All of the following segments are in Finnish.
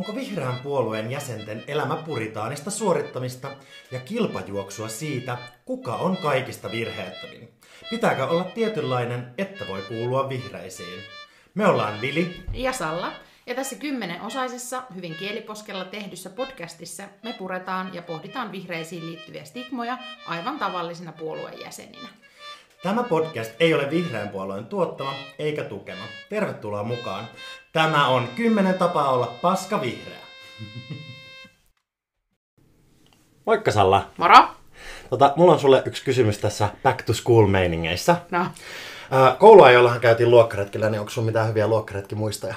Onko vihreän puolueen jäsenten elämä puritaanista suorittamista ja kilpajuoksua siitä, kuka on kaikista virheettömin? Pitääkö olla tietynlainen, että voi kuulua vihreisiin? Me ollaan Vili ja Salla. Ja tässä kymmenen osaisessa, hyvin kieliposkella tehdyssä podcastissa me puretaan ja pohditaan vihreisiin liittyviä stigmoja aivan tavallisina puolueen jäseninä. Tämä podcast ei ole vihreän puolueen tuottama eikä tukema. Tervetuloa mukaan. Tämä on kymmenen tapaa olla paska vihreä. Moikka Salla. Moro. Tota, mulla on sulle yksi kysymys tässä back to school meiningeissä. No. Kouluajollahan käytiin luokkaretkellä, niin onko sun mitään hyviä luokkaretkimuistoja?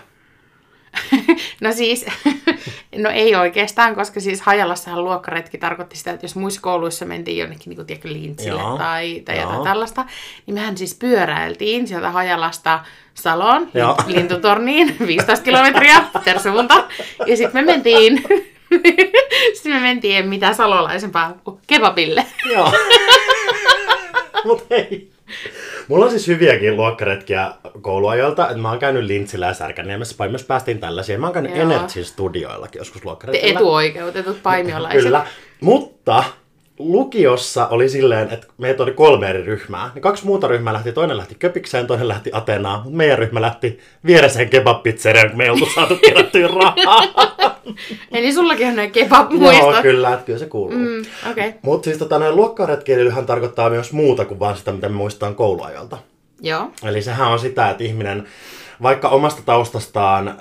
no siis, no ei oikeastaan, koska siis Hajalassahan luokkaretki tarkoitti sitä, että jos muissa kouluissa mentiin jonnekin niin kuin, tiedätkö, Lintsille Joo. tai, tai jotain tällaista, niin mehän siis pyöräiltiin sieltä Hajalasta Saloon, Joo. lintutorniin, 15 kilometriä per suunta, ja sitten me mentiin sitten me mentiin mitä salolaisempaa kebabille. Joo. Mut hei. Mulla on siis hyviäkin luokkaretkiä kouluajoilta, että mä oon käynyt Lintsillä ja Särkänniemessä, Paimiossa päästiin tällaisia. Mä oon käynyt Joo. Energy Studioillakin joskus luokkaretkillä. Te etuoikeutetut paimiolaiset. Kyllä, mutta lukiossa oli silleen, että meitä oli kolme eri ryhmää. Niin kaksi muuta ryhmää lähti, toinen lähti Köpikseen, toinen lähti Atenaan, mutta meidän ryhmä lähti viereseen kebab-pizzeriaan, kun me ei oltu saatu kerättyä rahaa. Eli sullakin on näin kebab Joo, kyllä, että kyllä se kuuluu. Mm, okay. Mutta siis tota, luokkaretkeilyhän tarkoittaa myös muuta kuin vain sitä, mitä me muistetaan kouluajalta. Joo. Eli sehän on sitä, että ihminen vaikka omasta taustastaan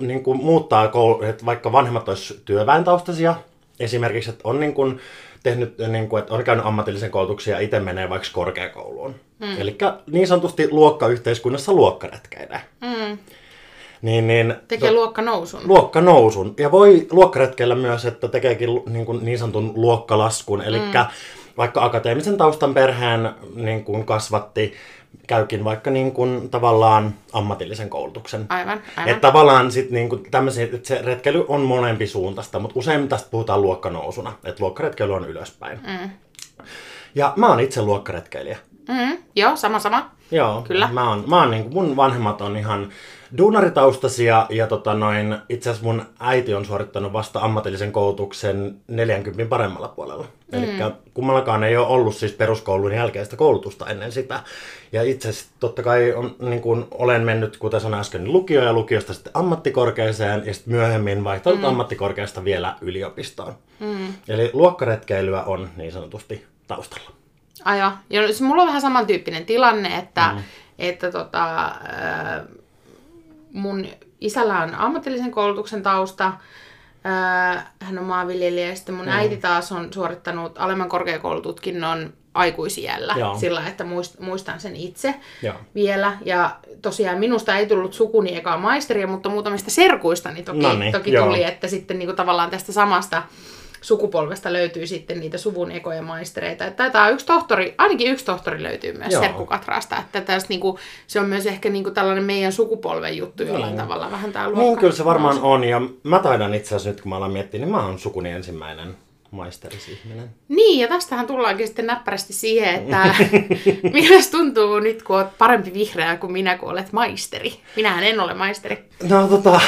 niin kuin muuttaa, koulu, että vaikka vanhemmat olisivat työväentaustaisia, esimerkiksi, että on niin kuin, tehnyt, niin kuin, että on käynyt ammatillisen koulutuksen ja itse menee vaikka korkeakouluun. Mm. Eli niin sanotusti luokkayhteiskunnassa luokkaretkeillä. Mm. Niin, niin, Tekee to, luokkanousun. Luokkanousun. Ja voi luokkaretkeillä myös, että tekeekin niin, kuin niin sanotun luokkalaskun. Eli mm. vaikka akateemisen taustan perheen niin kuin kasvatti, käykin vaikka niin kuin, tavallaan ammatillisen koulutuksen. Aivan, aivan. Että tavallaan sit, niin kuin, että se retkeily on molempi suuntaista, mutta usein tästä puhutaan luokkanousuna, että luokkaretkeily on ylöspäin. Mm. Ja mä oon itse luokkaretkeilijä. Mm, joo, sama sama. Joo, Kyllä. Mä oon, mä oon, niin kuin, mun vanhemmat on ihan duunaritaustaisia ja tota noin, itse asiassa mun äiti on suorittanut vasta ammatillisen koulutuksen 40 paremmalla puolella. Mm. Eli kummallakaan ei ole ollut siis peruskoulun jälkeistä koulutusta ennen sitä. Ja itse asiassa totta kai on, niin kuin olen mennyt, kuten sanoin äsken, niin lukio ja lukiosta sitten ammattikorkeeseen ja sitten myöhemmin vaihtanut mm. ammattikorkeasta vielä yliopistoon. Mm. Eli luokkaretkeilyä on niin sanotusti taustalla. Aja. Ja siis mulla on vähän samantyyppinen tilanne, että, mm. että tota, mun isällä on ammatillisen koulutuksen tausta, hän on maanviljelijä ja sitten mun mm. äiti taas on suorittanut alemman korkeakoulututkinnon aikuisiellä Joo. sillä, että muistan sen itse Joo. vielä. Ja tosiaan minusta ei tullut sukuni ekaa maisteria, mutta muutamista serkuistani toki, Noniin, toki tuli, että sitten niin kuin tavallaan tästä samasta sukupolvesta löytyy sitten niitä suvun ekoja maistereita. Että taitaa yksi tohtori, ainakin yksi tohtori löytyy myös Joo. serkkukatraasta. Että tästä, niin kuin, se on myös ehkä niin kuin tällainen meidän sukupolven juttu jollain niin. tavalla. Vähän tää Niin, kyllä se varmaan nousi. on. Ja mä taidan itse asiassa nyt, kun mä alan miettiä, niin mä oon sukuni ensimmäinen maisterisihminen. Niin, ja tästähän tullaankin sitten näppärästi siihen, että millaista tuntuu nyt, kun olet parempi vihreä kuin minä, kun olet maisteri. Minähän en ole maisteri. No tota,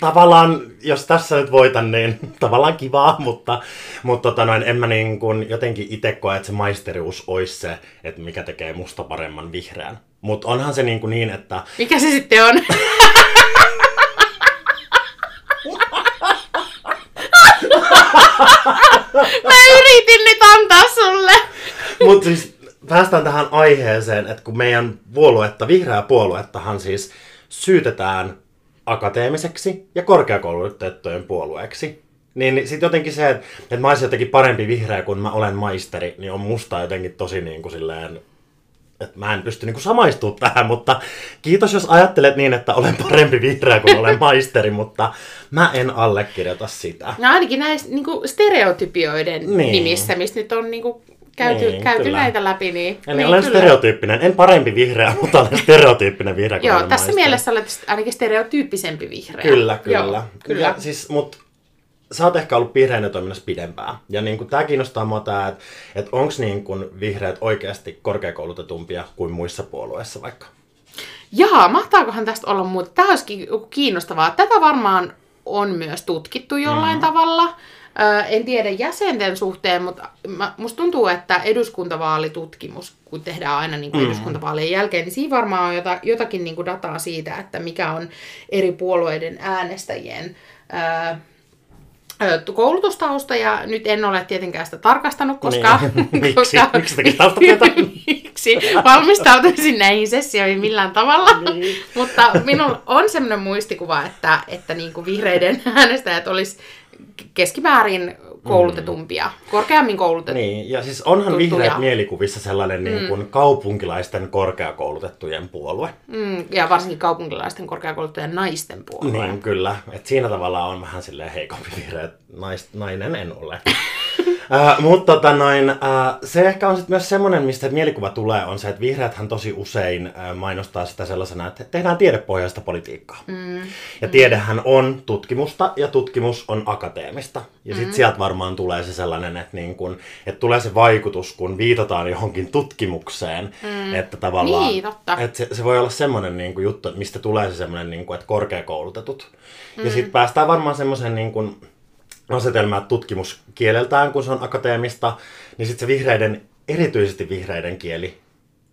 tavallaan, jos tässä nyt voitan, niin tavallaan kivaa, mutta, mutta tota noin, en mä niin kuin jotenkin itse koe, että se maisterius olisi se, että mikä tekee musta paremman vihreän. Mutta onhan se niin, kuin niin, että... Mikä se sitten on? mä yritin nyt antaa sulle. Mutta siis päästään tähän aiheeseen, että kun meidän puoluetta, vihreää puoluettahan siis syytetään akateemiseksi ja korkeakoulutettujen puolueeksi. Niin sitten jotenkin se, että, että mä olisin jotenkin parempi vihreä kuin mä olen maisteri, niin on musta jotenkin tosi niin kuin silleen, että mä en pysty niin kuin samaistumaan tähän, mutta kiitos jos ajattelet niin, että olen parempi vihreä kuin olen maisteri, mutta mä en allekirjoita sitä. No ainakin näistä niin kuin stereotypioiden niin. nimissä, mistä nyt on niin kuin käyty, niin, käyty näitä läpi. Niin, Eli niin, olen kyllä. stereotyyppinen. En parempi vihreä, mutta olen stereotyyppinen vihreä. Joo, tässä maisteri. mielessä olet ainakin stereotyyppisempi vihreä. Kyllä, kyllä. Joo, kyllä. Ja, siis, mut, sä oot ehkä ollut vihreänä toiminnassa pidempään. Ja niin tämä kiinnostaa mua tämä, että et onko niin vihreät oikeasti korkeakoulutetumpia kuin muissa puolueissa vaikka? Jaa, mahtaakohan tästä olla muuta? Tämä olisikin kiinnostavaa. Tätä varmaan on myös tutkittu jollain mm. tavalla. En tiedä jäsenten suhteen, mutta mä, musta tuntuu, että eduskuntavaalitutkimus, kun tehdään aina niin kuin mm. eduskuntavaalien jälkeen, niin siinä varmaan on jota, jotakin niin kuin dataa siitä, että mikä on eri puolueiden äänestäjien ö, koulutustausta ja nyt en ole tietenkään sitä tarkastanut, koska... Niin. koska miksi? Miksi miksi valmistautuisin näihin sessioihin millään tavalla. Niin. Mutta minulla on semmoinen muistikuva, että, että niin kuin vihreiden äänestäjät olisi keskimäärin koulutetumpia, mm. korkeammin koulutettuja. Niin, ja siis onhan vihreät mielikuvissa sellainen niin mm. niin kuin kaupunkilaisten korkeakoulutettujen puolue. Mm, ja varsinkin kaupunkilaisten korkeakoulutettujen naisten puolue. Niin, kyllä. Et siinä tavalla on vähän silleen heikompi vihreät nais, nainen en ole. Uh, mutta tota noin, uh, se ehkä on sitten myös semmoinen, mistä mielikuva tulee, on se, että vihreäthän tosi usein uh, mainostaa sitä sellaisena, että tehdään tiedepohjaista politiikkaa. Mm. Ja mm. tiedehän on tutkimusta ja tutkimus on akateemista. Ja sitten mm. sieltä varmaan tulee se sellainen, että, niin kun, että tulee se vaikutus, kun viitataan johonkin tutkimukseen, mm. että tavallaan niin, totta. Että se, se voi olla semmoinen niin kuin juttu, mistä tulee se semmoinen, niin kuin, että korkeakoulutetut. Mm. Ja sitten päästään varmaan semmoisen niin kuin, asetelma tutkimuskieleltään, kun se on akateemista, niin sitten se vihreiden, erityisesti vihreiden kieli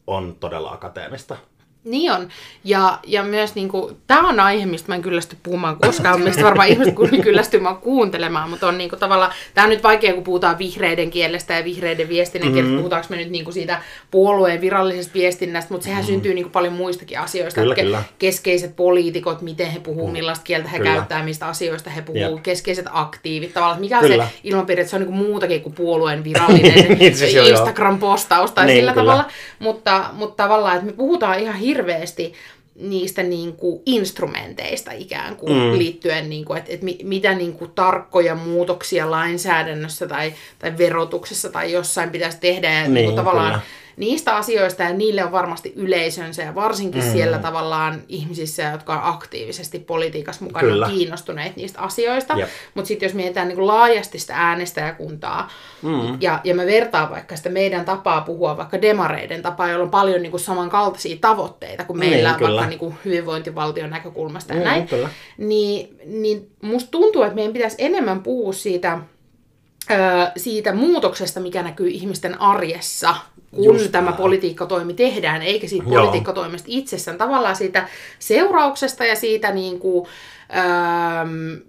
on todella akateemista. Niin on. Ja, ja myös niin kuin, tämä on aihe, mistä mä en kyllästy puhumaan koskaan. Mistä varmaan ihmiset kyllästymään kuuntelemaan, mutta on niin kuin, tavallaan, tämä on nyt vaikea, kun puhutaan vihreiden kielestä ja vihreiden viestinnän kielestä. Mm-hmm. Puhutaanko me nyt niin kuin siitä puolueen virallisesta viestinnästä, mutta sehän mm-hmm. syntyy niin kuin paljon muistakin asioista. Kyllä, kyllä. Keskeiset poliitikot, miten he puhuu, mm. millaista kieltä he kyllä. käyttää, mistä asioista he puhuu, Jep. keskeiset aktiivit. Tavallaan, mikä on kyllä. se ilmapiiri, että se on niin kuin muutakin kuin puolueen virallinen niin, Instagram-postaus tai niin, sillä kyllä. tavalla. Mutta, mutta tavallaan, että me puhutaan ihan hirveästi hirveästi niistä niin kuin instrumenteista ikään kuin mm. liittyen, niin kuin, että, että mitä niin kuin tarkkoja muutoksia lainsäädännössä tai, tai verotuksessa tai jossain pitäisi tehdä. Ja niin, niin kuin tavallaan kyllä niistä asioista ja niille on varmasti yleisönsä ja varsinkin mm. siellä tavallaan ihmisissä, jotka on aktiivisesti politiikassa mukana Kyllä. kiinnostuneet niistä asioista. Mutta sitten jos mietitään niin laajasti sitä äänestäjäkuntaa mm. ja, ja mä vertaan vaikka sitä meidän tapaa puhua vaikka demareiden tapaa, jolla on paljon niin kuin samankaltaisia tavoitteita kuin meillä niin, vaikka niin kuin hyvinvointivaltion näkökulmasta ja mm, näin, niin, niin musta tuntuu, että meidän pitäisi enemmän puhua siitä siitä muutoksesta, mikä näkyy ihmisten arjessa kun Just tämä näin. politiikkatoimi tehdään, eikä siitä Joo. politiikkatoimesta itsessään. Tavallaan siitä seurauksesta ja siitä niin kuin, öö,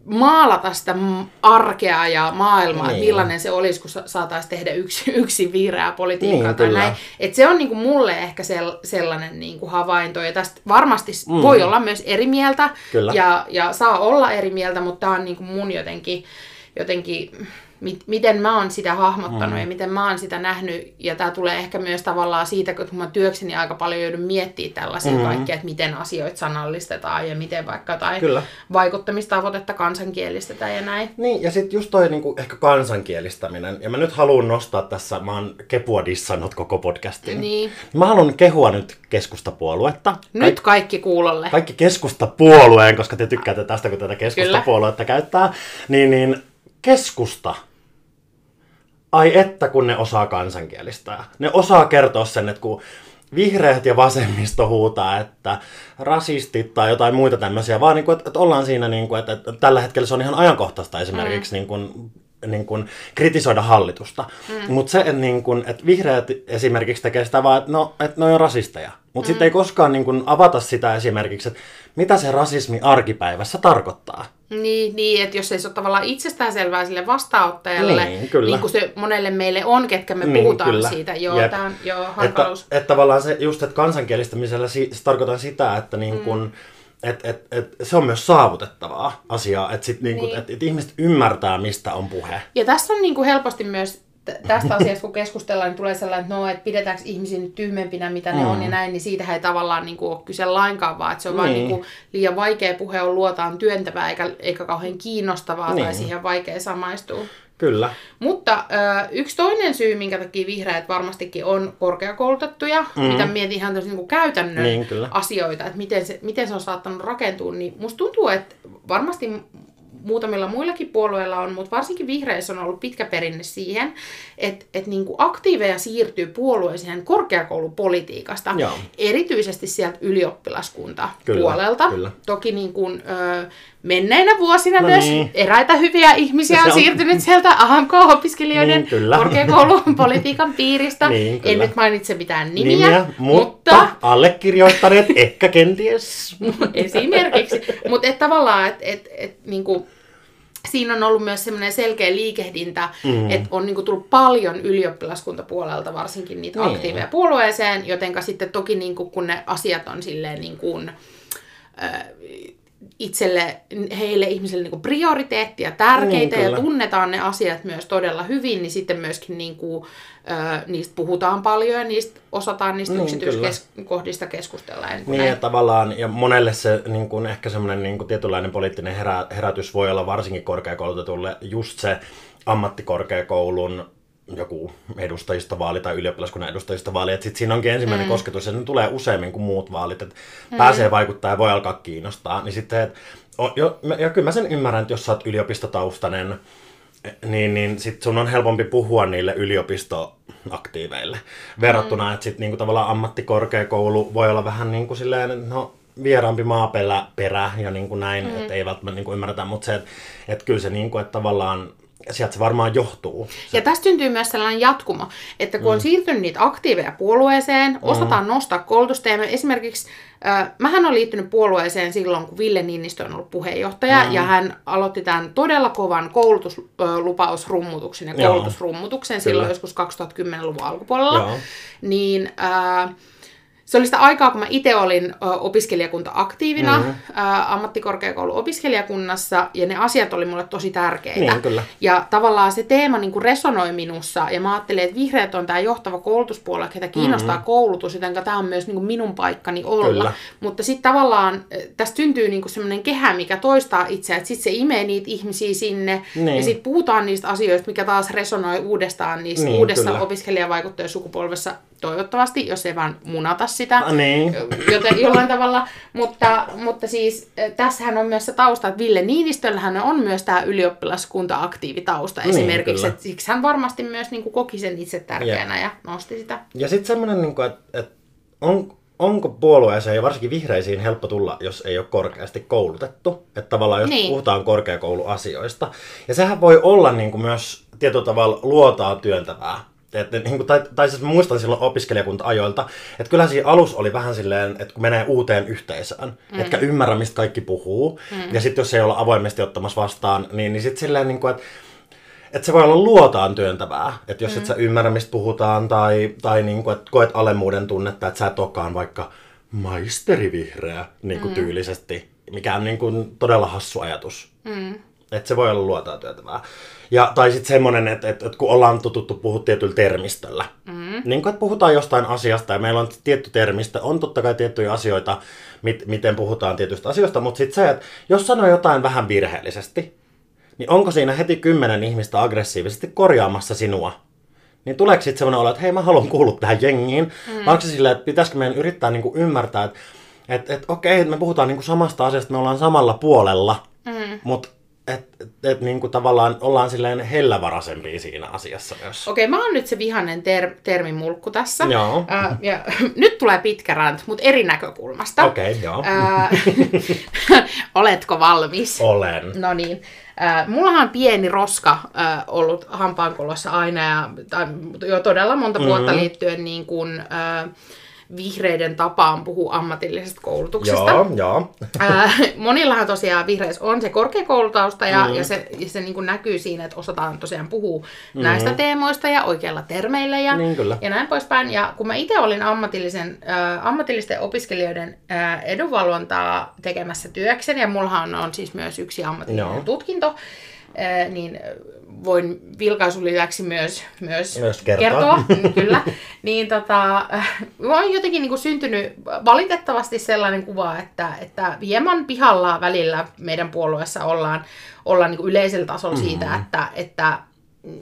maalata sitä arkea ja maailmaa, niin. että millainen se olisi, kun saataisiin tehdä yksi, yksi vihreää politiikkaa niin, tai näin. Et se on niin kuin mulle ehkä sel, sellainen niin kuin havainto, ja tästä varmasti mm. voi olla myös eri mieltä, ja, ja saa olla eri mieltä, mutta tämä on niin kuin mun jotenkin, jotenkin mit, miten mä oon sitä hahmottanut mm. ja miten mä oon sitä nähnyt. Ja tämä tulee ehkä myös tavallaan siitä, kun mä työkseni aika paljon joudun miettimään tällaisia mm. kaikkia, että miten asioita sanallistetaan ja miten vaikka tai Kyllä. vaikuttamistavoitetta kansankielistetään ja näin. Niin, ja sitten just toi niinku, ehkä kansankielistäminen. Ja mä nyt haluan nostaa tässä, mä oon Kepua dissannut koko podcastin. Niin. Mä haluan kehua nyt keskustapuoluetta. Nyt kaikki kuulolle. Kaikki keskustapuolueen, koska te tykkäätte tästä, kun tätä keskustapuoluetta Kyllä. käyttää. Niin, niin keskusta ai että kun ne osaa kansankielistä. Ne osaa kertoa sen, että kun vihreät ja vasemmisto huutaa, että rasistit tai jotain muita tämmöisiä, vaan niin kuin, että, että ollaan siinä, niin kuin, että, että tällä hetkellä se on ihan ajankohtaista esimerkiksi mm. niin kuin, niin kuin, kritisoida hallitusta. Mm. Mutta se, että, niin kuin, että vihreät esimerkiksi tekee sitä vaan, että no, että ne on rasisteja. Mutta mm. sitten ei koskaan niin kuin, avata sitä esimerkiksi, että mitä se rasismi arkipäivässä tarkoittaa. Niin, niin että jos ei se ole tavallaan itsestäänselvää sille vastaanottajalle, niin, kyllä. niin kuin se monelle meille on, ketkä me niin, puhutaan kyllä. siitä. Joo, Jep. tämä on joo, hankaluus. Että, että tavallaan se, just, että kansankielistämisellä se tarkoittaa sitä, että niin kuin, mm. et, et, et, se on myös saavutettavaa asiaa, että niinku, niin. et, et ihmiset ymmärtää, mistä on puhe. Ja tässä on niinku helposti myös tästä asiasta kun keskustellaan, niin tulee sellainen, että, no, että pidetäänkö ihmisiä nyt tyhmempinä, mitä ne mm. on ja näin, niin siitä ei tavallaan niin kuin, ole kyse lainkaan, vaan että se on niin. vaan niin kuin, liian vaikea puhe on luotaan työntävää eikä, eikä kauhean kiinnostavaa niin. tai siihen vaikea samaistua. Kyllä. Mutta ö, yksi toinen syy, minkä takia vihreät varmastikin on korkeakoulutettuja, mm. mitä mietin ihan tosi niin käytännön niin, asioita, että miten se, miten se on saattanut rakentua, niin musta tuntuu, että varmasti muutamilla muillakin puolueilla on, mutta varsinkin vihreissä on ollut pitkä perinne siihen, että, että niin kuin aktiiveja siirtyy puolueeseen korkeakoulupolitiikasta, Joo. erityisesti sieltä ylioppilaskunta puolelta. Kyllä. Toki niin kuin, ö, menneinä vuosina No myös niin. eräitä hyviä ihmisiä Se on on- siirtynyt sieltä AMK-opiskelijoiden Niin, kyllä. korkeakoulun politiikan piiristä. Niin, en nyt mainitse mitään nimiä, Nimiä, mutta, mutta allekirjoittaneet ehkä kenties. esimerkiksi. Mutta et tavallaan, että et, et, niinku, siinä on ollut myös semmoinen selkeä liikehdintä, mm. että on niinku tullut paljon ylioppilaskuntapuolelta varsinkin niitä Niin. aktiiveja puolueeseen, jotenka sitten toki niinku, kun ne asiat on silleen niin kuin, äh, itselle, heille ihmisille niin prioriteettia, tärkeitä Niin, ja tunnetaan ne asiat myös todella hyvin, niin sitten myöskin niin kuin, ö, niistä puhutaan paljon ja niistä osataan niistä Niin, yksityiskohdista keskustella. Niin Niin, ja tavallaan, ja monelle se niin kuin, ehkä semmoinen niin kuin, tietynlainen poliittinen herä, herätys voi olla varsinkin korkeakoulutetulle just se ammattikorkeakoulun joku edustajistavaali tai ylioppilaskunnan edustajistavaali, että sitten siinä onkin ensimmäinen mm. kosketus, ja ne tulee useammin kuin muut vaalit, että mm. pääsee vaikuttaa ja voi alkaa kiinnostaa, niin sitten, että, o- jo, ja kyllä mä sen ymmärrän, että jos sä oot yliopistotaustainen, niin, niin sit sun on helpompi puhua niille yliopistoaktiiveille. Verrattuna, mm. että sit niinku tavallaan ammattikorkeakoulu voi olla vähän niin kuin silleen, no vieraampi maaperä perä ja niin kuin näin, mm. että ei välttämättä niin kuin ymmärretä, mutta se, että et kyllä se niin kuin, että tavallaan sieltä se varmaan johtuu. Ja tästä syntyy myös sellainen jatkumo, että kun mm. on siirtynyt niitä aktiiveja puolueeseen, osataan mm. nostaa koulutusta. Ja me esimerkiksi, äh, mähän olen liittynyt puolueeseen silloin, kun Ville Niinistö on ollut puheenjohtaja, mm. ja hän aloitti tämän todella kovan koulutuslupausrummutuksen ja Joo. koulutusrummutuksen silloin Kyllä. joskus 2010-luvun alkupuolella. Joo. Niin... Äh, se oli sitä aikaa, kun mä itse olin opiskelijakunta-aktiivina mm-hmm. ammattikorkeakoulu-opiskelijakunnassa, ja ne asiat oli mulle tosi tärkeitä. Niin, kyllä. Ja tavallaan se teema niin kuin resonoi minussa, ja mä ajattelin, että vihreät on tämä johtava koulutuspuolue, ketä kiinnostaa mm-hmm. koulutus, joten tämä on myös niin kuin minun paikkani olla. Kyllä. Mutta sitten tavallaan tästä syntyy niin semmoinen kehä, mikä toistaa itseään, että sitten se imee niitä ihmisiä sinne, Niin. ja sitten puhutaan niistä asioista, mikä taas resonoi uudestaan niissä Niin, uudessa kyllä. opiskelijavaikuttajasukupolvessa, toivottavasti, jos ei vaan munata sitä Ah, niin. joten jollain tavalla. Mutta, mutta siis äh, tässähän on myös se tausta, että Ville Niinistöllähän on myös tämä ylioppilaskunta-aktiivitausta Niin, esimerkiksi. kyllä. Että siksi hän varmasti myös niin kuin, koki sen itse tärkeänä ja nosti sitä. Ja sitten semmoinen, niin että et on, onko puolueeseen ja varsinkin vihreisiin helppo tulla, jos ei ole korkeasti koulutettu. Että tavallaan jos niin. puhutaan korkeakouluasioista. Ja sehän voi olla niin kuin myös tietyllä tavalla luotaa työntävää. Et, niin kuin, tai, tai siis muistan silloin opiskelijakunta-ajoilta, että kyllähän siinä alus oli vähän silleen, että kun menee uuteen yhteisöön, mm. etkä ymmärrä, mistä kaikki puhuu, mm. ja sitten jos ei olla avoimesti ottamassa vastaan, niin, niin sitten silleen, niin kuin, että että se voi olla luotaan työntävää, että jos mm. et sä ymmärrä, mistä puhutaan, tai, tai niin kuin, että koet alemmuuden tunnetta, että sä et olekaan vaikka maisterivihreä niin kuin mm. tyylisesti, mikä on niin kuin todella hassu ajatus. Mm. Että se voi olla luotaan työntävää. Ja, tai sitten semmoinen, että, että, että kun ollaan tututtu puhua tietyllä termistöllä, mm. niin kuin, että puhutaan jostain asiasta ja meillä on tietty termistö, on totta kai tiettyjä asioita, mit, miten puhutaan tietystä asioista, mutta sitten se, että jos sanoo jotain vähän virheellisesti, niin onko siinä heti kymmenen ihmistä aggressiivisesti korjaamassa sinua? Niin tuleeko sitten semmoinen olo, että hei mä haluan kuulua tähän jengiin? Mm. Vai onko se silleen, että pitäisikö meidän yrittää niinku ymmärtää, että et, et, okei, me puhutaan niinku samasta asiasta, me ollaan samalla puolella, mm. mutta et, et, et, niinku tavallaan ollaan silleen hellävaraisempia siinä asiassa myös. Okei, mä oon nyt se vihainen ter- termimulkku tässä. Joo. Ää, ja, nyt tulee pitkä rant, mutta eri näkökulmasta. Okei, okay, joo. Ää, oletko valmis? Olen. No niin. Äh, mullahan on pieni roska äh, ollut hampaankolossa aina ja tai, jo todella monta vuotta Mhm. liittyen niin kuin, äh, vihreiden tapaan puhua ammatillisesta koulutuksesta. Joo, joo. Monillahan tosiaan vihreissä on se korkeakoulutausta ja, mm. ja se, ja se niin näkyy siinä, että osataan tosiaan puhua mm. näistä teemoista ja oikeilla termeillä ja, Niin kyllä. ja näin poispäin. Ja kun mä itse olin ammatillisen, äh, ammatillisten opiskelijoiden äh, edunvalvontaa tekemässä työkseni, ja mullahan on siis myös yksi ammatillinen Joo. tutkinto, äh, niin voin vilkaisun lisäksi myös, myös, Myös kertoa. kertoa kyllä, niin tota, on jotenkin niin kuin syntynyt valitettavasti sellainen kuva, että, että hieman pihalla välillä meidän puolueessa ollaan, ollaan niin kuin yleisellä tasolla Mm. siitä, että, että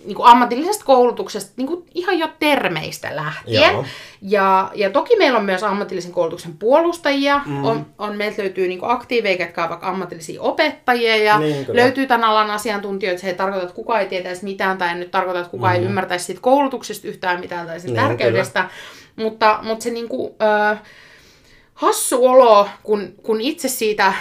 niin kuin ammatillisesta koulutuksesta niin kuin ihan jo termeistä lähtien. Joo. Ja, ja toki meillä on myös ammatillisen koulutuksen puolustajia. Mm. On, on, meiltä löytyy niin aktiiveja, jotka ovat vaikka ammatillisia opettajia. Ja Niin, kyllä. löytyy tämän alan asiantuntijoita. Se ei tarkoita, että kukaan ei tietäisi mitään, tai en nyt tarkoita, että kukaan mm. ei ymmärtäisi siitä koulutuksesta yhtään mitään tai sen Niin, tärkeydestä. Mutta, mutta se niin kuin, ö, hassu olo, kun, kun itse siitä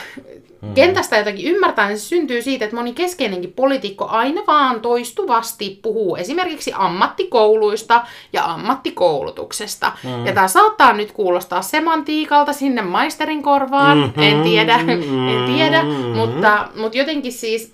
kentästä jotakin ymmärtää, niin se syntyy siitä, että moni keskeinenkin poliitikko aina vaan toistuvasti puhuu esimerkiksi ammattikouluista ja ammattikoulutuksesta. Mm. Ja tämä saattaa nyt kuulostaa semantiikalta sinne maisterin korvaan, mm-hmm. en tiedä, en tiedä, mm-hmm. mutta, mutta jotenkin siis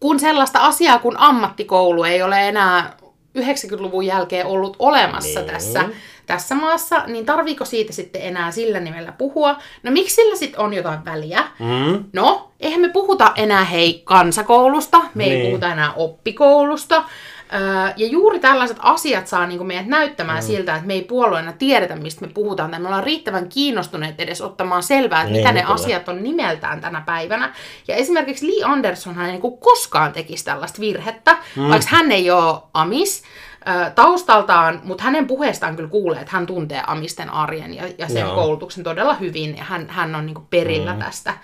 kun sellaista asiaa kuin ammattikoulu ei ole enää 90-luvun jälkeen ollut olemassa niin. tässä, tässä maassa, niin tarviiko siitä sitten enää sillä nimellä puhua? No miksi sillä sitten on jotain väliä? Mm. No, eihän me puhuta enää hei kansakoulusta, me niin. ei puhuta enää oppikoulusta, ja juuri tällaiset asiat saa niin meidät näyttämään mm. siltä, että me ei puolueena tiedetä, mistä me puhutaan, tai me ollaan riittävän kiinnostuneet edes ottamaan selvää, että niin, mitä ne kyllä. asiat on nimeltään tänä päivänä. Ja esimerkiksi Lee Anderson hän ei niin koskaan tekisi tällaista virhettä, mm. vaikka hän ei ole amis, taustaltaan, mutta hänen puheestaan kyllä kuulee, että hän tuntee amisten arjen ja, ja sen Joo. koulutuksen todella hyvin. Ja hän, hän on niin perillä mm. tästä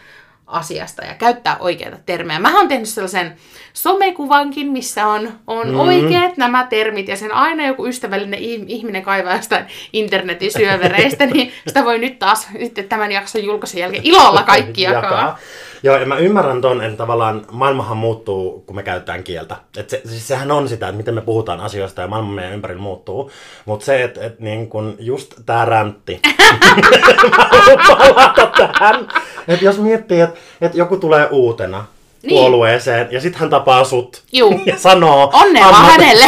asiasta ja käyttää oikeita termejä. Mä oon tehnyt sellaisen somekuvankin, missä on, on mm. oikeat nämä termit ja sen aina joku ystävällinen ihminen kaivaa jostain internetin syövereistä, niin sitä voi nyt taas sitten tämän jakson julkaisun jälkeen ilolla kaikki jakaa. jakaa. Joo, ja mä ymmärrän ton, että tavallaan maailmahan muuttuu, kun me käytetään kieltä. Et se, siis sehän on sitä, että miten me puhutaan asioista ja maailma meidän ympärillä muuttuu. Mutta se, että et niin kun just tää räntti. mä palata tähän. Että jos miettii, että et joku tulee uutena, niin. puolueeseen ja sitten hän tapaa sut Juu. ja sanoo... Onnea ammatti... hänelle!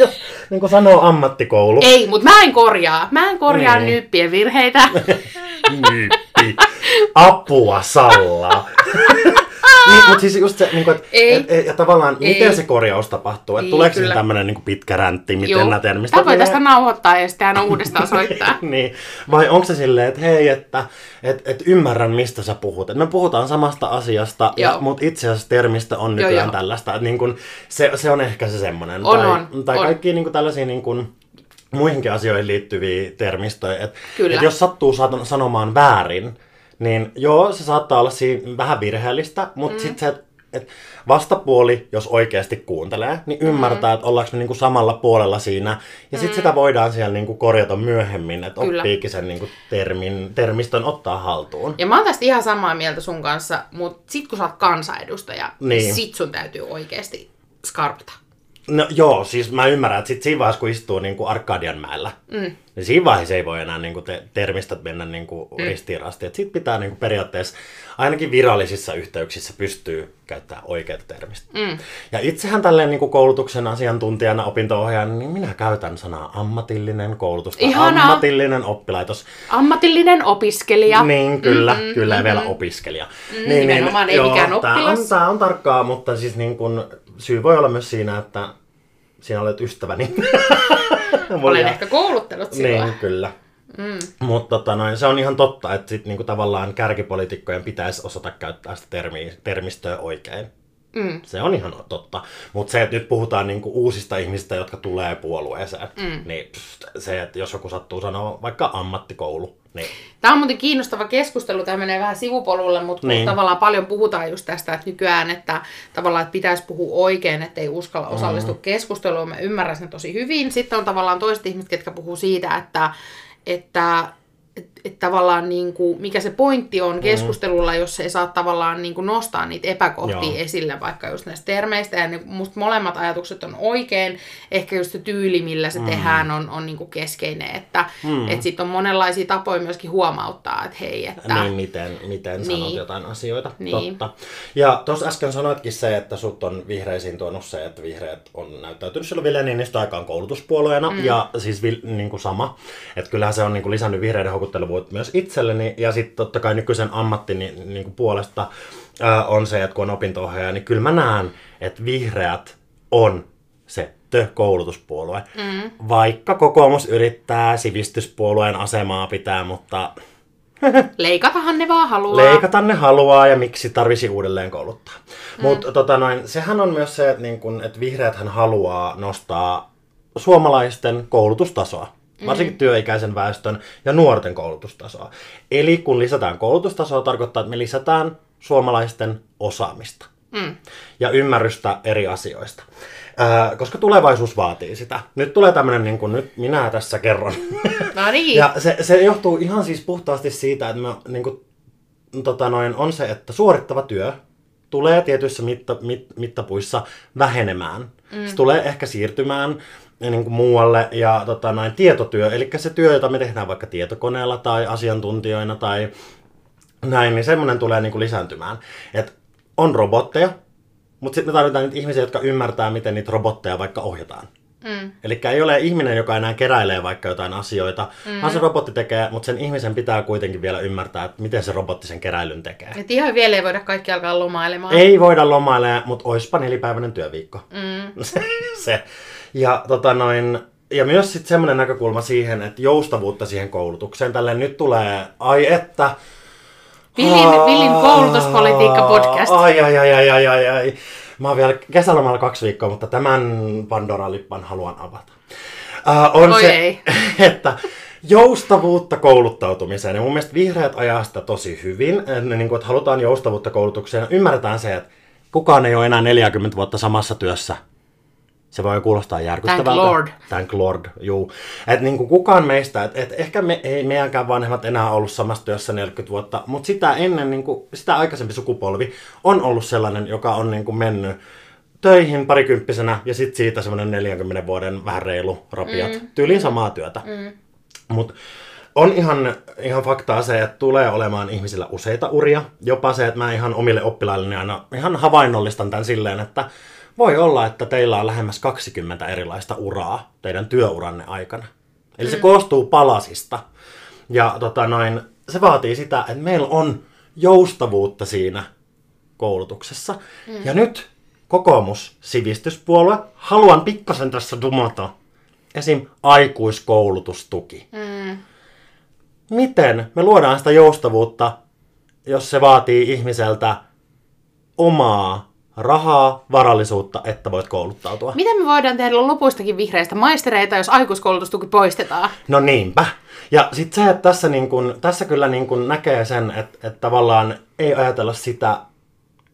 niin kuin sanoo ammattikoulu. Ei, mutta mä en korjaa. Mä en korjaa niin. nyyppien virheitä. Nyyppi. Apua Salla. Niin, mutta siis just se, niin kuin, että et, et, ja tavallaan ei. miten se korjaus tapahtuu? Että tuleeko se tämmöinen niin pitkä räntti, miten Joo. nämä termistöt Tämä voi tästä nauhoittaa ja sitten aina uudestaan soittaa. niin. Vai onko se silleen, että hei, että et, et ymmärrän mistä sä puhut. Et me puhutaan samasta asiasta, ja, mutta itse asiassa termistö on nykyään Joo, tällaista. Että niin kun, se, se on ehkä se semmoinen. On, tai, on, tai on. kaikki niin kuin tällaisia niin kuin, muihinkin asioihin liittyviä termistöjä. Että et jos sattuu sanomaan väärin, niin joo, se saattaa olla siinä vähän virheellistä, mutta mm. sitten se, että vastapuoli, jos oikeasti kuuntelee, niin mm. ymmärtää, mm. että ollaanko me niinku samalla puolella siinä. Ja sitten mm. sitä voidaan siellä niinku korjata myöhemmin, että oppiikin sen niinku termin, termistön ottaa haltuun. Ja mä oon tästä ihan samaa mieltä sun kanssa, mutta sit kun sä oot kansanedustaja, niin, niin sit sun täytyy oikeasti skarpata. No joo, siis mä ymmärrän, että sit siinä vaiheessa kun istuu niin kuin Arkadianmäellä, mm. Niin siinä vaiheessa ei voi enää niin kuin te, termistöt mennä niin kuin mm. ristiin Sitten pitää niin kuin periaatteessa ainakin virallisissa yhteyksissä pystyy käyttämään oikeita termistä. Mm. Ja itsehän tälleen niin kuin koulutuksen asiantuntijana, opinto-ohjaajana, niin minä käytän sanaa ammatillinen koulutus tai Ihanaa. ammatillinen oppilaitos. Ammatillinen opiskelija. Niin, kyllä, mm-hmm, kyllä, mm-hmm. vielä opiskelija. Mm, niin, niin nimenomaan, niin, ei joo, mikään oppilas. Tämä on, tämä on tarkkaa, mutta siis niin kuin, syy voi olla myös siinä, että sinä olet ystäväni. Olen ehkä kouluttanut sinua. Niin, kyllä. Mm. Mutta tota, noin, se on ihan totta, että sit, niinku, tavallaan kärkipolitiikkojen pitäisi osata käyttää sitä termi, termistöä oikein. Mm. Se on ihan totta. Mutta se, että nyt puhutaan niinku uusista ihmisistä, jotka tulee puolueeseen, mm. niin pst, se, että jos joku sattuu sanoa vaikka ammattikoulu, niin. Tämä on muuten kiinnostava keskustelu, tämä menee vähän sivupolulle, mutta niin. tavallaan paljon puhutaan just tästä, että nykyään, että tavallaan että pitäisi puhua oikein, ettei uskalla osallistua mm. keskusteluun. Mä ymmärrän sen tosi hyvin. Sitten on tavallaan toiset ihmiset, jotka puhuu siitä, että että et tavallaan niin kuin, mikä se pointti on mm-hmm. keskustelulla, mm. jos ei saa tavallaan niin kuin nostaa niitä epäkohtia Joo. esille vaikka just näistä termeistä. Ja niin, musta molemmat ajatukset on oikein. Ehkä just se tyyli, millä se mm. tehdään, on, on niin kuin keskeinen. Että mm. et sitten on monenlaisia tapoja myöskin huomauttaa, että hei, että... Niin, miten, miten niin. sanot jotain asioita. Niin. Totta. Ja tuossa äsken sanoitkin se, että sut on vihreisiin tuonut se, että vihreät on näyttäytynyt silloin Ville Niinistö aikaan koulutuspuolueena. Mm. Ja siis niin kuin sama. Että kyllähän se on niin kuin lisännyt vihreiden houkuttelevuutta myös itselleni. Ja sitten totta kai nykyisen ammattini niin kuin puolesta ää, on se, että kun on opinto niin kyllä mä näen, että vihreät on se koulutuspuolue. Mm. Vaikka kokoomus yrittää sivistyspuolueen asemaa pitää, mutta... Leikatahan ne vaan haluaa. Leikata ne haluaa ja miksi tarvisi uudelleen kouluttaa. Mm. Mutta tota noin, sehän on myös se, että, niin kun, että vihreäthän haluaa nostaa suomalaisten koulutustasoa varsinkin mm. työikäisen väestön ja nuorten koulutustasoa. Eli kun lisätään koulutustasoa, tarkoittaa, että me lisätään suomalaisten osaamista. Mm. ja ymmärrystä eri asioista. Ää, koska tulevaisuus vaatii sitä. Nyt tulee tämmöinen, niin kuin nyt minä tässä kerron. No niin. Ja se, se johtuu ihan siis puhtaasti siitä, että me, niin kuin, tota noin, on se, että suorittava työ tulee tietyissä mitta, mit, mittapuissa vähenemään. Mm. Se tulee ehkä siirtymään niin kuin muualle ja tota noin, tietotyö, eli se työ, jota me tehdään vaikka tietokoneella tai asiantuntijoina tai näin, niin semmoinen tulee niin kuin lisääntymään. Et on robotteja, mutta sitten me tarvitaan niitä ihmisiä, jotka ymmärtää, miten niitä robotteja vaikka ohjataan. Mm. Eli ei ole ihminen, joka enää keräilee vaikka jotain asioita, mm. vaan se robotti tekee, mutta sen ihmisen pitää kuitenkin vielä ymmärtää, että miten se robotti sen keräilyn tekee. Et ihan vielä ei voida kaikki alkaa lomailemaan. Ei voida lomailemaan, mutta oispa nelipäiväinen työviikko. Mm. Se, se. Ja, tota noin, ja myös sitten semmoinen näkökulma siihen, että joustavuutta siihen koulutukseen. Tälle nyt tulee, ai että... Villin, Villin koulutuspolitiikka-podcast. Ai, ai, ai, ai, ai, ai, ai. Mä oon vielä kesälomalla kaksi viikkoa, mutta tämän Pandora-lippan haluan avata. Uh, on Oi se, ei. että joustavuutta kouluttautumiseen. Ja mun mielestä vihreät ajaa sitä tosi hyvin. Ne, niin kuin, että halutaan joustavuutta koulutukseen. Ymmärretään se, että kukaan ei ole enää 40 vuotta samassa työssä. Se voi kuulostaa järkyttävältä. Thank Lord. Thank Lord, juu. Et niin kuin kukaan meistä, et, et ehkä me, ei meidänkään vanhemmat enää ollut samassa työssä 40 vuotta, mutta sitä ennen, niin kuin, sitä aikaisempi sukupolvi on ollut sellainen, joka on niin kuin mennyt töihin parikymppisenä ja sitten siitä semmoinen 40 vuoden vähän reilu rapiat. Mm. Tyyliin samaa työtä. Mm. Mutta on ihan, ihan faktaa se, että tulee olemaan ihmisillä useita uria. Jopa se, että mä ihan omille oppilailleni aina ihan havainnollistan tämän silleen, että voi olla, että teillä on lähemmäs 20 erilaista uraa teidän työuranne aikana. Eli se koostuu palasista. Ja tota noin, se vaatii sitä, että meillä on joustavuutta siinä koulutuksessa. Mm. Ja nyt kokoomus, sivistyspuolue, haluan pikkasen tässä dumata. Esim. aikuiskoulutustuki. Mm. Miten me luodaan sitä joustavuutta, jos se vaatii ihmiseltä omaa rahaa, varallisuutta, että voit kouluttautua? Miten me voidaan tehdä lopuistakin vihreistä maistereita, jos aikuiskoulutustuki poistetaan? No niinpä. Ja sitten se, että tässä, niin kun, tässä kyllä niin kun näkee sen, että, että tavallaan ei ajatella sitä,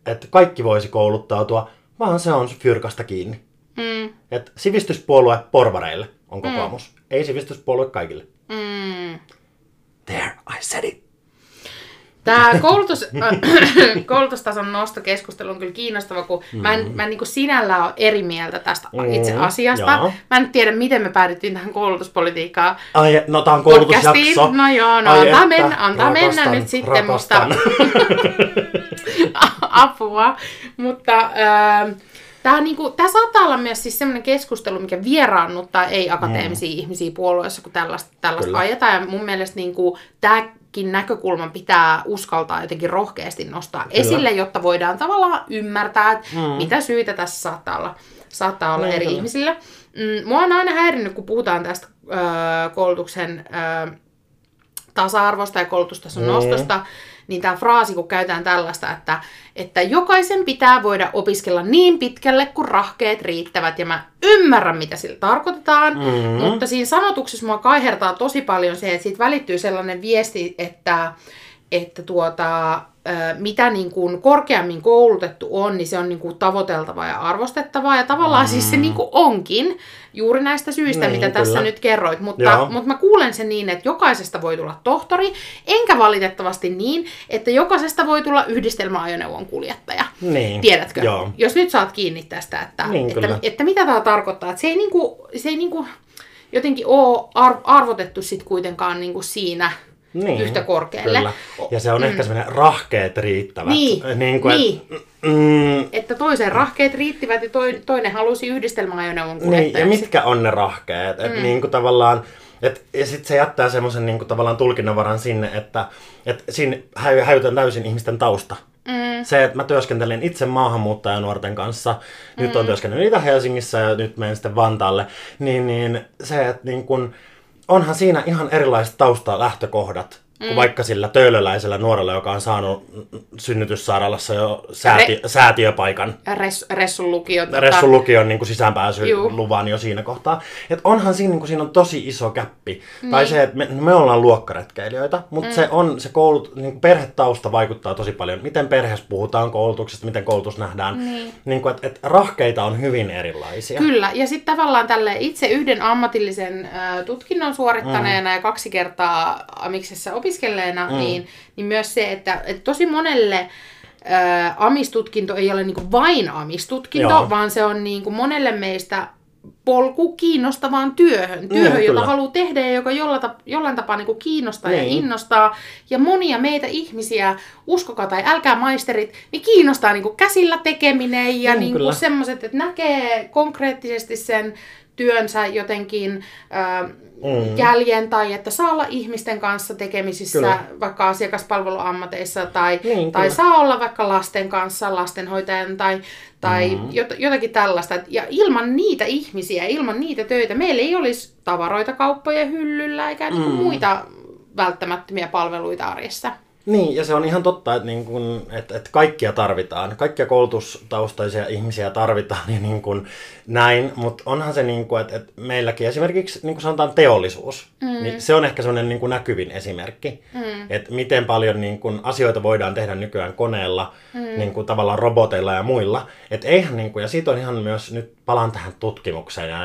että kaikki voisi kouluttautua, vaan se on fyrkasta kiinni. Mm. Et sivistyspuolue porvareille on kokoomus, mm. ei sivistyspuolue kaikille. Mm. There, I said it. Tämä koulutus, äh, koulutustason nostokeskustelu on kyllä kiinnostava, kun mm. mä en, mä en niin kuin sinällään ole eri mieltä tästä Mm, itse asiasta. joo. Mä en tiedä, miten me päädyttiin tähän koulutuspolitiikkaan Ai, no tää on podcastiin. koulutusjakso. No joo, no Ai antaa että, mennä, antaa mennä rakastan, nyt sitten, rakastan. mutta apua. Mutta äh, Tämä, niinku, tämä saattaa olla myös siis sellainen keskustelu, mikä vieraannuttaa ei-akateemisia mm. ihmisiä puolueessa, kun tällaista, tällaista Kyllä. ajetaan. Ja mun mielestä niinku, tämäkin näkökulma pitää uskaltaa jotenkin rohkeasti nostaa Kyllä. esille, jotta voidaan tavallaan ymmärtää, että mm. mitä syitä tässä saattaa olla, saattaa olla Niin, eri kyllä. ihmisillä. Mm, mua on aina häirinnyt, kun puhutaan tästä ö, koulutuksen ö, tasa-arvosta ja koulutustason Mm. nostosta, niin tämä fraasi, kun käytetään tällaista, että, että jokaisen pitää voida opiskella niin pitkälle, kun rahkeet riittävät. Ja mä ymmärrän, mitä sillä tarkoitetaan, Mhm. mutta siinä sanotuksessa mua kaihertaa tosi paljon se, että siitä välittyy sellainen viesti, että, että tuota, mitä niin kuin korkeammin koulutettu on, niin se on niin kuin tavoiteltavaa ja arvostettavaa. Ja tavallaan mm. siis se niin kuin onkin juuri näistä syistä, Niin, mitä tässä kyllä. nyt kerroit. Mutta, Joo. mutta mä kuulen sen niin, että jokaisesta voi tulla tohtori, enkä valitettavasti niin, että jokaisesta voi tulla yhdistelmäajoneuvon kuljettaja. Niin. Tiedätkö? Joo. Jos nyt saat kiinni tästä, että, Niin, että, kyllä. että mitä tämä tarkoittaa. Että se ei, niinku, se ei niinku jotenkin ole ar- arvotettu sit kuitenkaan niinku siinä Niin, yhtä korkealle. Kyllä. Ja se on mm. ehkä semmoinen rahkeet riittävät. Niin, niin, kuin, niin. Et, mm, Että toisen rahkeet riittivät ja toi, toinen halusi yhdistelmäajoneuvon niin, ja kuljettajaksi. mitkä on ne rahkeet? Et mm. niin kuin tavallaan, et, ja sitten se jättää semmoisen niin kuin tavallaan tulkinnanvaran sinne, että et siinä häy, häytän täysin ihmisten tausta. Mm. Se, että mä työskentelen itse maahanmuuttajanuorten kanssa, nyt on työskennellyt Itä-Helsingissä ja nyt menen sitten Vantaalle, niin, niin se, että niin kun, onhan siinä ihan erilaiset taustalähtökohdat mm. vaikka sillä töölöläisellä nuorella, joka on saanut synnytyssairaalassa jo sääti, Re- säätiöpaikan. Res, Ressun lukio. Tota... Ressun lukion niin sisäänpääsyluvan jo siinä kohtaa. Et onhan siinä, niin kuin, siinä on tosi iso käppi. Niin. Tai se, että me, me ollaan luokkaretkeilijöitä, mutta mm. se on se koulut, niin kuin perhetausta vaikuttaa tosi paljon. Miten perheessä puhutaan koulutuksesta, miten koulutus nähdään. Niin. Niin kuin, että, että rahkeita on hyvin erilaisia. Kyllä, ja sitten tavallaan tälle itse yhden ammatillisen äh, tutkinnon suorittaneena mm. ja kaksi kertaa amiksessa opiskelleena, mm. niin, niin myös se, että, että tosi monelle ää, amistutkinto ei ole niinku vain amistutkinto, Joo. vaan se on niinku monelle meistä polku kiinnostavaan työhön. Mm, työhön, mm, jota haluaa tehdä ja joka jollain, jollain tapaa niin kuin kiinnostaa niin. ja innostaa. Ja monia meitä ihmisiä, uskokaa tai älkää maisterit, niin kiinnostaa niin kuin käsillä tekeminen ja niin kuin semmoiset, että näkee konkreettisesti sen työnsä jotenkin äh, mm. jäljen tai että saa olla ihmisten kanssa tekemisissä kyllä. vaikka asiakaspalveluammateissa tai, niin, tai saa olla vaikka lasten kanssa lastenhoitajan tai, tai mm. jotakin tällaista. Ja ilman niitä ihmisiä, ilman niitä töitä, meillä ei olisi tavaroita kauppojen hyllyllä eikä mm. muita välttämättömiä palveluita arjessa. Niin, ja se on ihan totta, että, niin kun, että, että kaikkia tarvitaan. Kaikkia koulutustaustaisia ihmisiä tarvitaan ja niin kun näin, mutta onhan se, niin kun, että, että meilläkin esimerkiksi niin kuin sanotaan teollisuus, mm. niin se on ehkä sellainen niin näkyvin esimerkki, mm. että miten paljon niin kun, asioita voidaan tehdä nykyään koneella, mm. niin kun, tavallaan roboteilla ja muilla. Et eihän, niin kun, ja siitä on ihan myös, nyt palaan tähän tutkimukseen, ja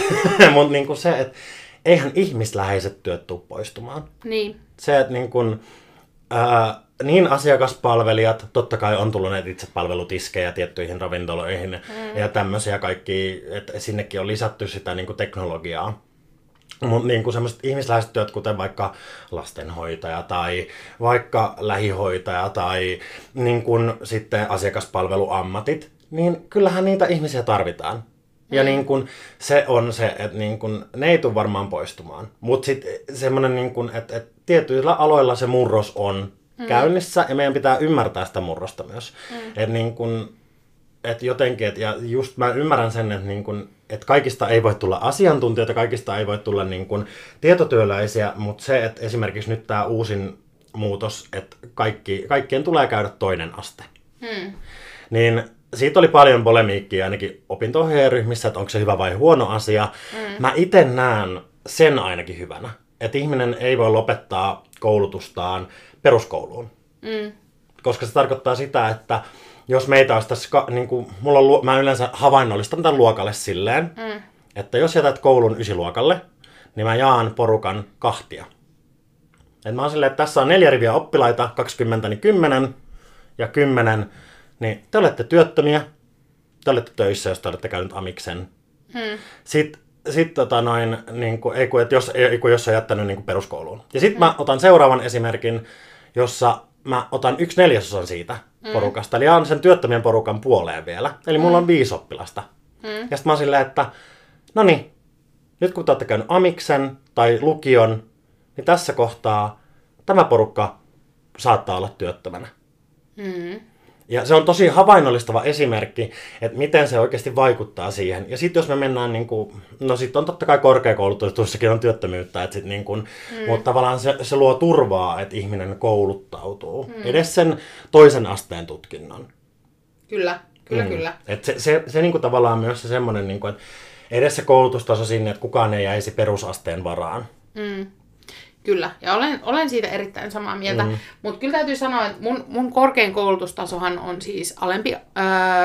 mutta niin se, että eihän ihmisläheiset työt tule poistumaan. Niin se, että niin kun, ää, niin asiakaspalvelijat, totta kai on tullut näitä itsepalvelutiskejä tiettyihin ravintoloihin mm. ja tämmöisiä kaikki, että sinnekin on lisätty sitä niin kuin teknologiaa. Mutta niin semmoiset ihmisläheiset työt, kuten vaikka lastenhoitaja tai vaikka lähihoitaja tai niin kuin sitten asiakaspalveluammatit, niin kyllähän niitä ihmisiä tarvitaan. Ja mm. niin kun, se on se, että niin kun, ne ei tule varmaan poistumaan. Mutta sitten semmoinen, niin kun, että, että tietyillä aloilla se murros on mm. käynnissä ja meidän pitää ymmärtää sitä murrosta myös. Mm. Että niin kun, et jotenkin, et, ja just mä ymmärrän sen, että niin kun, et kaikista ei voi tulla asiantuntijoita, kaikista ei voi tulla niin kun, tietotyöläisiä, mutta se, että esimerkiksi nyt tämä uusin muutos, että kaikki, kaikkien tulee käydä toinen aste. Mm. Niin siitä oli paljon polemiikkia ainakin opinto ryhmissä, että onko se hyvä vai huono asia. Mm. Mä itse näen sen ainakin hyvänä, että ihminen ei voi lopettaa koulutustaan peruskouluun. Mm. Koska se tarkoittaa sitä, että jos meitä olisi tässä, niin kuin, mulla on, mä yleensä havainnollistan tämän luokalle silleen, mm. että jos jätät koulun ysiluokalle, niin mä jaan porukan kahtia. Et mä oon silleen, että tässä on neljä riviä oppilaita, 20 niin 10 ja 10 niin te olette työttömiä, te olette töissä, jos te olette käynyt amiksen. Hmm. Sitten sit, tota noin, niin kuin, ei, kun, että jos, ei, kun jos on jättänyt niin kuin peruskouluun. Ja sitten hmm. mä otan seuraavan esimerkin, jossa mä otan yksi neljäsosan siitä hmm. porukasta, eli jaan sen työttömien porukan puoleen vielä. Eli mulla on hmm. viisi oppilasta. Hmm. Ja sitten mä oon silleen, että no niin, nyt kun te olette käynyt amiksen tai lukion, niin tässä kohtaa tämä porukka saattaa olla työttömänä. Hmm. Ja se on tosi havainnollistava esimerkki, että miten se oikeasti vaikuttaa siihen. Ja sitten jos me mennään, niin kuin, no sitten on totta kai korkeakoulutussakin on työttömyyttä, että sit niin kuin, mm. mutta tavallaan se, se luo turvaa, että ihminen kouluttautuu. Mm. Edes sen toisen asteen tutkinnon. Kyllä, kyllä, mm. kyllä. Et se, se, se niin kuin tavallaan myös se semmoinen, niin kuin, että edes se koulutustaso sinne, että kukaan ei jäisi perusasteen varaan. Mm. Kyllä, ja olen, olen siitä erittäin samaa mieltä. Mm. Mutta kyllä täytyy sanoa, että mun, mun korkein koulutustasohan on siis alempi öö,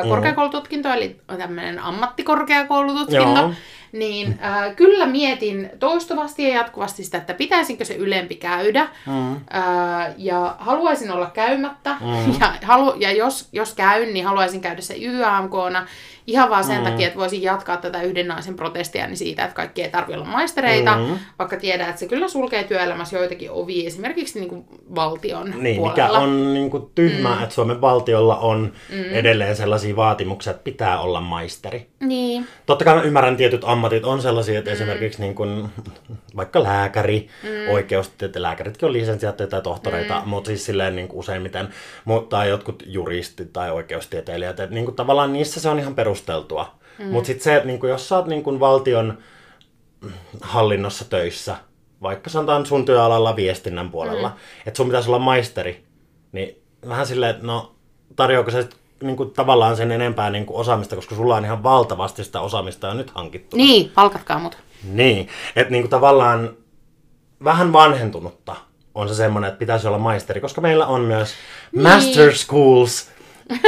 mm. korkeakoulututkinto, eli tämmöinen ammattikorkeakoulututkinto. Joo. Niin äh, kyllä mietin toistuvasti ja jatkuvasti sitä, että pitäisikö se ylempi käydä. Mm. Äh, ja haluaisin olla käymättä. Mm. Ja, halu, ja jos, jos käyn, niin haluaisin käydä se YAMKna. Ihan vaan sen mm. takia, että voisin jatkaa tätä yhden naisen protestia niin siitä, että kaikki ei tarvitse olla maistereita, mm. vaikka tiedän, että se kyllä sulkee työelämässä joitakin ovia, esimerkiksi niin kuin valtion niin, puolella. mikä on niin kuin tyhmää, mm. että Suomen valtiolla on mm. edelleen sellaisia vaatimuksia, että pitää olla maisteri. Niin. Totta kai mä ymmärrän tietyt ammatit on sellaisia, että mm. esimerkiksi niin kuin, vaikka lääkäri, mm. että lääkäritkin on lisensiaatteja tai tohtoreita, mm. mutta siis silleen niin kuin useimmiten, mutta jotkut juristit tai oikeustieteilijät, että niin kuin, tavallaan niissä se on ihan perusteltua. Mm. Mutta sitten se, että niin kuin, jos sä oot niin kuin valtion hallinnossa töissä, vaikka sanotaan sun työalalla viestinnän puolella, mm. että sun pitäisi olla maisteri, niin vähän silleen, että no tarjoako se niin kuin, tavallaan sen enempää niin kuin, osaamista, koska sulla on ihan valtavasti sitä osaamista jo nyt hankittu. Niin, palkatkaa mut. Niin, että niin kuin, tavallaan vähän vanhentunutta on se semmoinen, että pitäisi olla maisteri, koska meillä on myös niin. master schools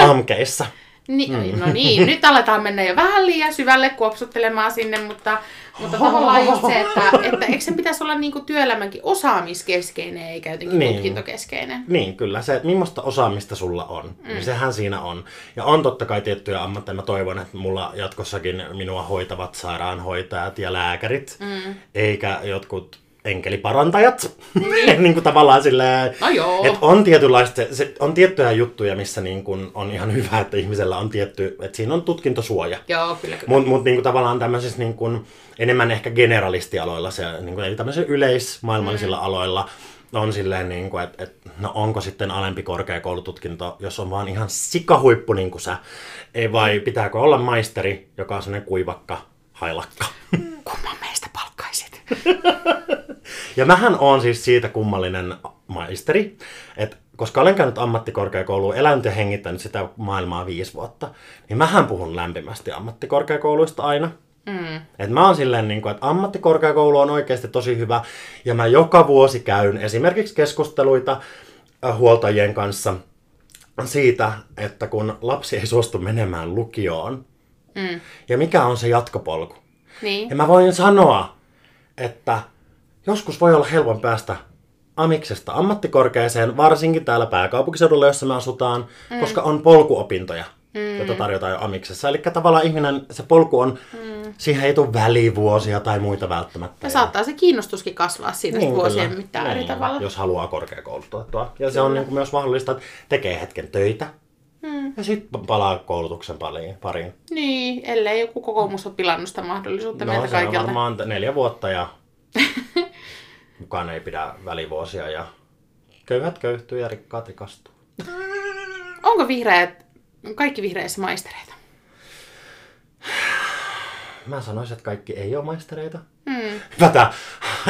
amkeissa. Ni, mm. No niin, nyt aletaan mennä jo vähän liian syvälle kuopsuttelemaan sinne, mutta, mutta tavallaan just se, että, että eikö sen pitäisi olla niinku työelämänkin osaamiskeskeinen eikä jotenkin niin. tutkintokeskeinen. Niin, kyllä. Se, millaista osaamista sulla on, niin mm. niin sehän siinä on. Ja on totta kai tiettyjä ammatteja. Mä toivon, että mulla jatkossakin minua hoitavat sairaanhoitajat ja lääkärit, mm. eikä jotkut enkeliparantajat. Niin. niin kuin tavallaan silleen, no joo. että on tietynlaista, se, on tiettyjä juttuja, missä niin kuin on ihan hyvä, että ihmisellä on tietty, että siinä on tutkintosuoja. Joo, kyllä, kyllä. Mutta mut, niin kuin tavallaan tämmöisissä niin kuin, enemmän ehkä generalistialoilla, se, niin kuin, eli tämmöisillä yleismaailmallisilla mm. aloilla, on silleen, niin kuin, että, että no onko sitten alempi korkeakoulututkinto, jos on vaan ihan sikahuippu niin kuin sä, ei vai pitääkö olla maisteri, joka on sellainen kuivakka, hailakka. Kumman meistä palkkaisit? Ja mähän on siis siitä kummallinen maisteri, että koska olen käynyt ammattikorkeakouluun, elänyt ja hengittänyt sitä maailmaa viisi vuotta, niin mähän puhun lämpimästi ammattikorkeakouluista aina. Mm. Et mä oon silleen, niin kuin, että ammattikorkeakoulu on oikeasti tosi hyvä, ja mä joka vuosi käyn esimerkiksi keskusteluita äh, huoltajien kanssa siitä, että kun lapsi ei suostu menemään lukioon, mm. ja mikä on se jatkopolku. Niin. Ja mä voin sanoa, että joskus voi olla helpon päästä amiksesta ammattikorkeaseen, varsinkin täällä pääkaupunkiseudulla, jossa me asutaan, mm. koska on polkuopintoja, mm. joita tarjotaan jo amiksessa. Eli tavallaan ihminen, se polku on, mm. siihen ei tule välivuosia tai muita välttämättä. Ja saattaa se kiinnostuskin kasvaa siitä niin, vuosien mittaan niin, eri tavalla. Jos haluaa korkeakoulutettua. Ja kyllä. se on niin kuin myös mahdollista, että tekee hetken töitä, Mm. Ja sitten palaa koulutuksen pariin. Niin, ellei joku kokoomus ole pilannut sitä mahdollisuutta no, meiltä kaikilta. on varmaan neljä vuotta ja Kukaan ei pidä välivuosia ja köyhät köyhtyy ja rikkaat rikastuu. Onko vihreät, kaikki vihreissä maistereita? Mä sanoisin, että kaikki ei ole maistereita. Mm. Tätä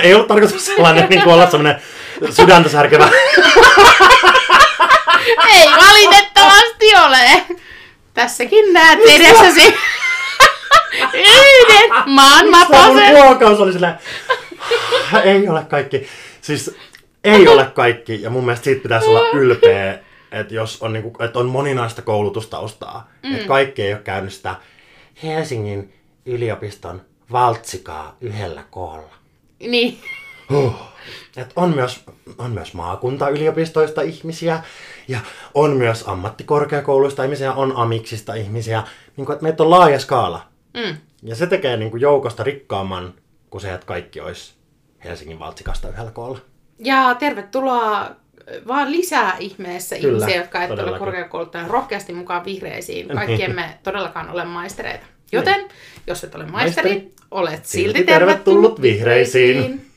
ei ollut tarkoitus sellainen niin kuin olla sellainen sydäntä särkevä. ei valitettavasti ole. Tässäkin näet edessäsi yhden maan mapasen. Mun oli silleen, ei ole kaikki. Siis ei ole kaikki, ja mun mielestä siitä pitäisi olla ylpeä, että jos on, niinku, että on moninaista koulutustaustaa. Mm. Että kaikki ei ole käynyt sitä Helsingin yliopiston valtsikaa yhdellä koolla. Niin. Huh. Et on, myös, on myös maakuntayliopistoista ihmisiä ja on myös ammattikorkeakouluista ihmisiä, on amiksista ihmisiä. Niin kuin, että meitä on laaja skaala. Mm. Ja se tekee niin joukosta rikkaamman kuin se, että kaikki olisi Helsingin valtsikasta yhdellä koolla. Ja tervetuloa vaan lisää ihmeessä Kyllä, ihmisiä, jotka et ole korkeakouluttaneet rohkeasti mukaan vihreisiin. Kaikki emme todellakaan ole maistereita. Joten, niin. jos et ole maisteri, Maisteri olet silti tervetullut, tervetullut vihreisiin. vihreisiin.